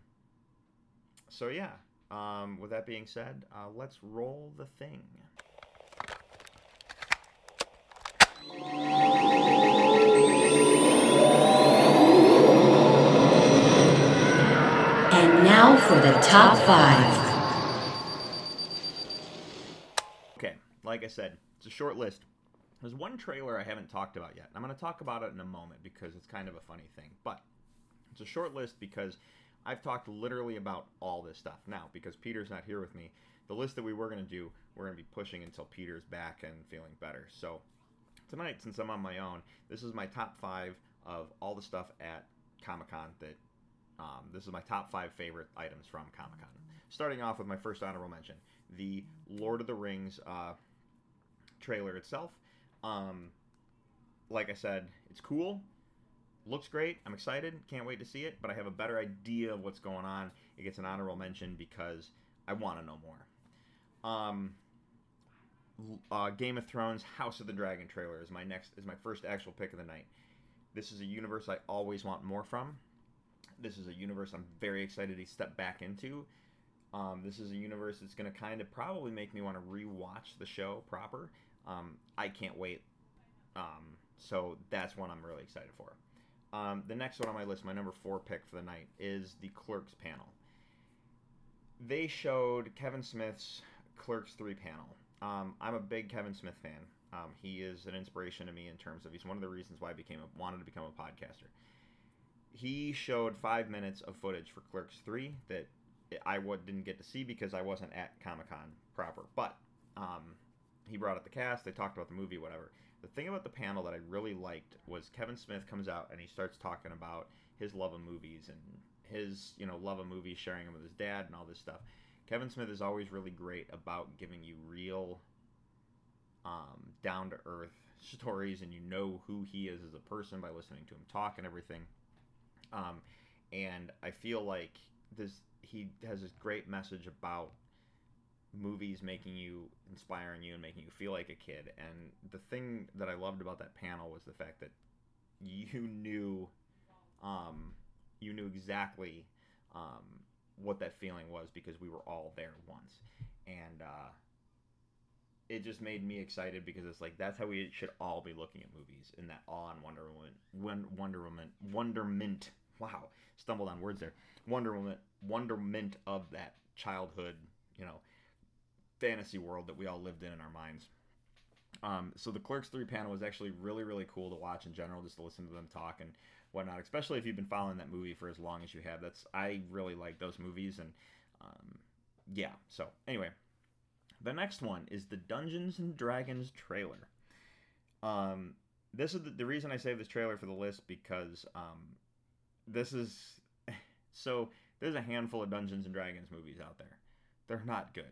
so, yeah, um, with that being said, uh, let's roll the thing. And now for the top five. Okay, like I said, it's a short list. There's one trailer I haven't talked about yet. I'm going to talk about it in a moment because it's kind of a funny thing. But it's a short list because I've talked literally about all this stuff. Now, because Peter's not here with me, the list that we were going to do, we're going to be pushing until Peter's back and feeling better. So tonight, since I'm on my own, this is my top five of all the stuff at Comic Con that. Um, this is my top five favorite items from Comic Con. Starting off with my first honorable mention the Lord of the Rings uh, trailer itself. Um, like I said, it's cool, looks great. I'm excited, can't wait to see it. But I have a better idea of what's going on. It gets an honorable mention because I want to know more. Um, uh, Game of Thrones House of the Dragon trailer is my next is my first actual pick of the night. This is a universe I always want more from. This is a universe I'm very excited to step back into. Um, this is a universe that's going to kind of probably make me want to rewatch the show proper. Um, I can't wait. Um, so that's one I'm really excited for. Um, the next one on my list, my number four pick for the night, is the Clerks panel. They showed Kevin Smith's Clerks 3 panel. Um, I'm a big Kevin Smith fan. Um, he is an inspiration to me in terms of he's one of the reasons why I became a, wanted to become a podcaster. He showed five minutes of footage for Clerks 3 that I w- didn't get to see because I wasn't at Comic Con proper. But um, he brought up the cast. They talked about the movie, whatever. The thing about the panel that I really liked was Kevin Smith comes out and he starts talking about his love of movies and his you know love of movies, sharing them with his dad and all this stuff. Kevin Smith is always really great about giving you real, um, down to earth stories, and you know who he is as a person by listening to him talk and everything. Um, and I feel like this he has this great message about movies making you inspiring you and making you feel like a kid. And the thing that i loved about that panel was the fact that you knew um, you knew exactly um, what that feeling was because we were all there once. And uh, it just made me excited because it's like that's how we should all be looking at movies in that awe and wonderment won- wonderment wonderment. Wow stumbled on words there. Wonderment wonderment of that childhood you know fantasy world that we all lived in in our minds um, so the Clerks 3 panel was actually really, really cool to watch in general, just to listen to them talk and whatnot, especially if you've been following that movie for as long as you have. That's I really like those movies, and um, yeah. So anyway, the next one is the Dungeons and Dragons trailer. Um, this is the, the reason I saved this trailer for the list because um, this is so there's a handful of Dungeons and Dragons movies out there. They're not good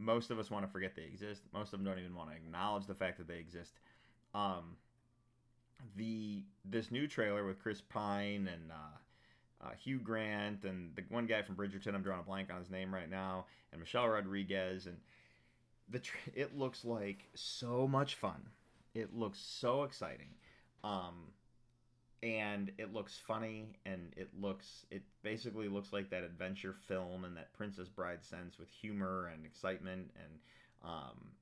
most of us want to forget they exist. Most of them don't even want to acknowledge the fact that they exist. Um, the this new trailer with Chris Pine and uh, uh, Hugh Grant and the one guy from Bridgerton, I'm drawing a blank on his name right now, and Michelle Rodriguez, and the tra- it looks like so much fun. It looks so exciting. Um, and it looks funny and it looks it basically looks like that adventure film and that princess bride sense with humor and excitement and um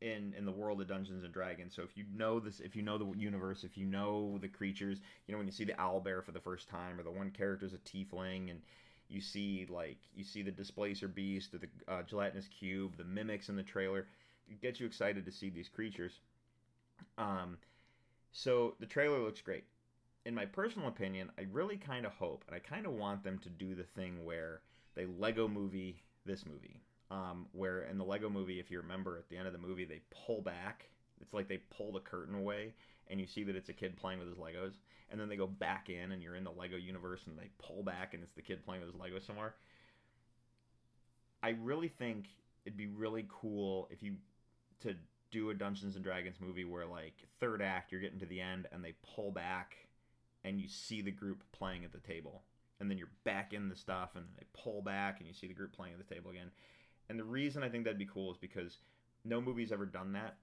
in in the world of dungeons and dragons. So if you know this if you know the universe if you know the creatures you know when you see the owl bear for the first time or the one character's a tiefling and you see like you see the displacer beast or the uh, gelatinous cube the mimics in the trailer it gets you excited to see these creatures. Um so the trailer looks great. In my personal opinion, I really kind of hope, and I kind of want them to do the thing where they Lego movie this movie. Um, where in the Lego movie, if you remember at the end of the movie, they pull back. It's like they pull the curtain away, and you see that it's a kid playing with his Legos. And then they go back in, and you're in the Lego universe, and they pull back, and it's the kid playing with his Legos somewhere. I really think it'd be really cool if you to do a Dungeons and Dragons movie where like third act you're getting to the end and they pull back and you see the group playing at the table and then you're back in the stuff and they pull back and you see the group playing at the table again. And the reason I think that'd be cool is because no movie's ever done that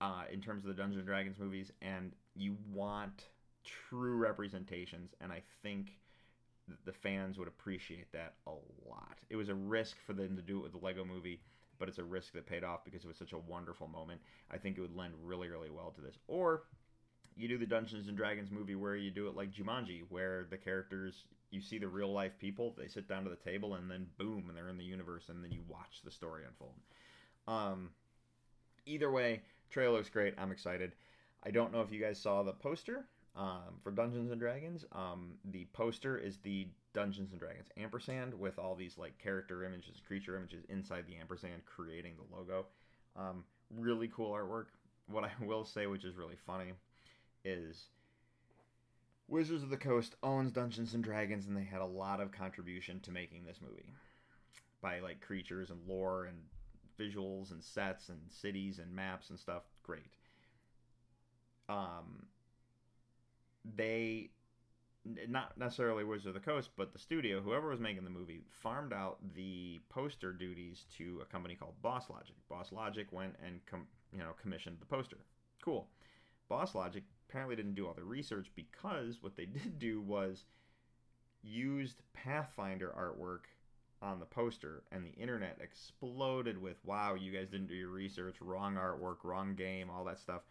uh, in terms of the Dungeons and Dragons movies, and you want true representations, and I think the fans would appreciate that a lot. It was a risk for them to do it with the Lego movie but it's a risk that paid off because it was such a wonderful moment. I think it would lend really, really well to this. Or you do the Dungeons and Dragons movie where you do it like Jumanji, where the characters you see the real life people, they sit down to the table, and then boom, and they're in the universe, and then you watch the story unfold. Um, either way, trailer looks great. I'm excited. I don't know if you guys saw the poster um, for Dungeons and Dragons. Um, the poster is the Dungeons and Dragons ampersand with all these like character images, creature images inside the ampersand, creating the logo. Um, really cool artwork. What I will say, which is really funny, is Wizards of the Coast owns Dungeons and Dragons, and they had a lot of contribution to making this movie by like creatures and lore and visuals and sets and cities and maps and stuff. Great. Um, they not necessarily Wizards of the Coast, but the studio, whoever was making the movie, farmed out the poster duties to a company called Boss Logic. Boss Logic went and com- you know commissioned the poster. Cool. Boss Logic apparently didn't do all the research because what they did do was used Pathfinder artwork on the poster, and the internet exploded with "Wow, you guys didn't do your research, wrong artwork, wrong game, all that stuff."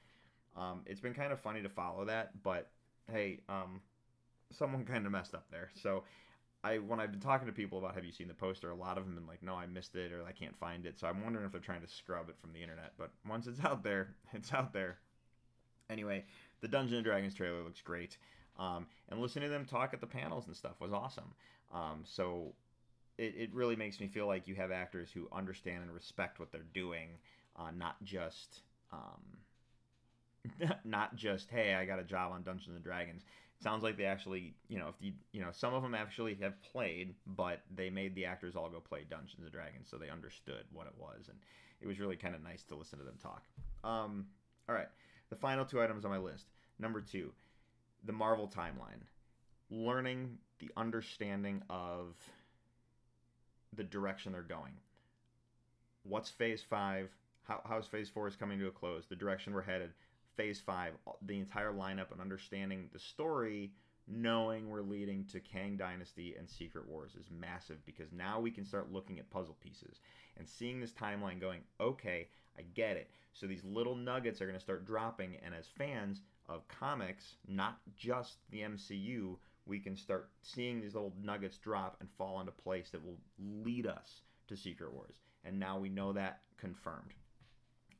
Um, it's been kind of funny to follow that, but hey, um, someone kind of messed up there. So I when I've been talking to people about have you seen the poster, a lot of them been like, no, I missed it or I can't find it. So I'm wondering if they're trying to scrub it from the internet. But once it's out there, it's out there. Anyway, the Dungeons and Dragons trailer looks great, um, and listening to them talk at the panels and stuff was awesome. Um, so it, it really makes me feel like you have actors who understand and respect what they're doing, uh, not just. Um, not just hey i got a job on dungeons and dragons sounds like they actually, you know, if you, you know, some of them actually have played, but they made the actors all go play Dungeons and Dragons, so they understood what it was, and it was really kind of nice to listen to them talk. Um, all right, the final two items on my list. Number two, the Marvel timeline. learning the understanding of the direction they're going. What's phase five? How, how's phase four is coming to a close? The direction we're headed. Phase five, uh, the entire lineup and understanding the story, knowing we're leading to Kang Dynasty and Secret Wars is massive because now we can start looking at puzzle pieces and seeing this timeline going, okay, I get it. So these little nuggets are going to start dropping, and as fans of comics, not just the MCU, we can start seeing these little nuggets drop and fall into place that will lead us to Secret Wars. And now we know that confirmed.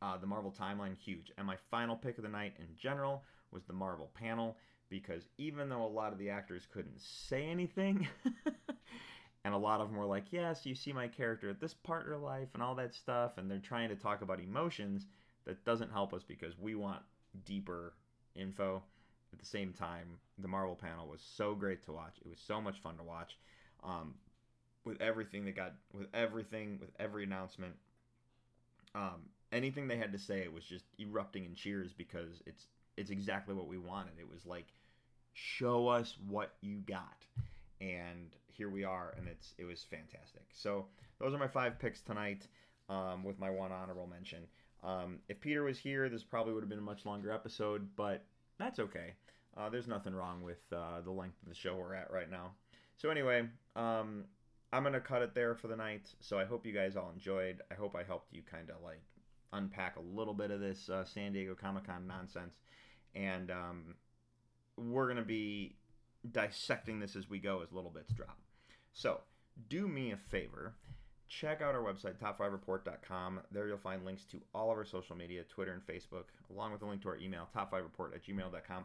Uh, the Marvel timeline, huge. And my final pick of the night in general was the Marvel panel because even though a lot of the actors couldn't say anything, and a lot of them were like, Yes, you see my character at this part of their life and all that stuff, and they're trying to talk about emotions, that doesn't help us because we want deeper info. At the same time, the Marvel panel was so great to watch. It was so much fun to watch. Um, with everything that got, with everything, with every announcement, um, anything they had to say, it was just erupting in cheers because it's it's exactly what we wanted. It was like, show us what you got, and here we are, and it's it was fantastic. So those are my five picks tonight, um, with my one honorable mention. Um, if Peter was here, this probably would have been a much longer episode, but that's okay. Uh, there's nothing wrong with uh, the length of the show we're at right now. So anyway, um, I'm gonna cut it there for the night. So I hope you guys all enjoyed. I hope I helped you kind of like unpack a little bit of this uh, San Diego Comic Con nonsense, and um, we're gonna be dissecting this as we go as little bits drop. So do me a favor. Check out our website, top5report.com. There you'll find links to all of our social media, Twitter and Facebook, along with a link to our email, top5report at gmail.com.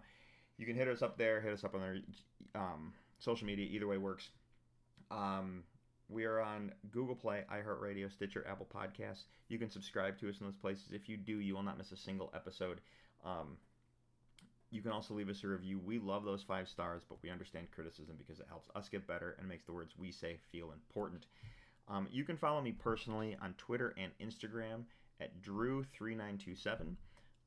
You can hit us up there, hit us up on our um, social media. Either way works. Um, we are on Google Play, iHeartRadio, Stitcher, Apple Podcasts. You can subscribe to us in those places. If you do, you will not miss a single episode. Um, you can also leave us a review. We love those five stars, but we understand criticism because it helps us get better and makes the words we say feel important. Um, you can follow me personally on Twitter and Instagram at Drew3927.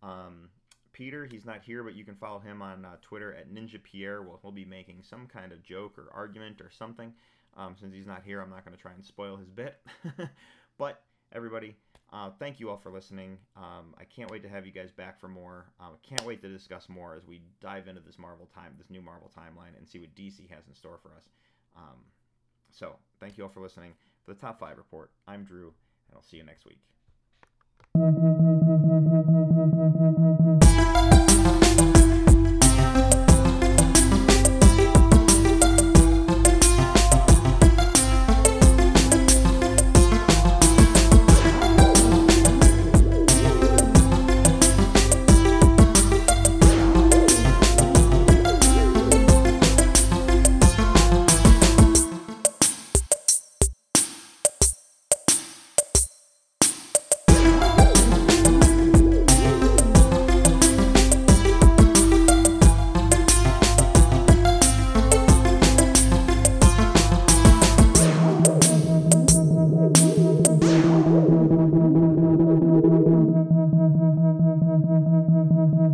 Um, Peter, he's not here, but you can follow him on uh, Twitter at Ninja Pierre. Well, he'll be making some kind of joke or argument or something. Um, since he's not here, I'm not going to try and spoil his bit. but everybody, uh, thank you all for listening. Um, I can't wait to have you guys back for more. Um, I can't wait to discuss more as we dive into this Marvel time, this new Marvel timeline, and see what DC has in store for us. Um, so, thank you all for listening. For the Top 5 Report, I'm Drew, and I'll see you next week.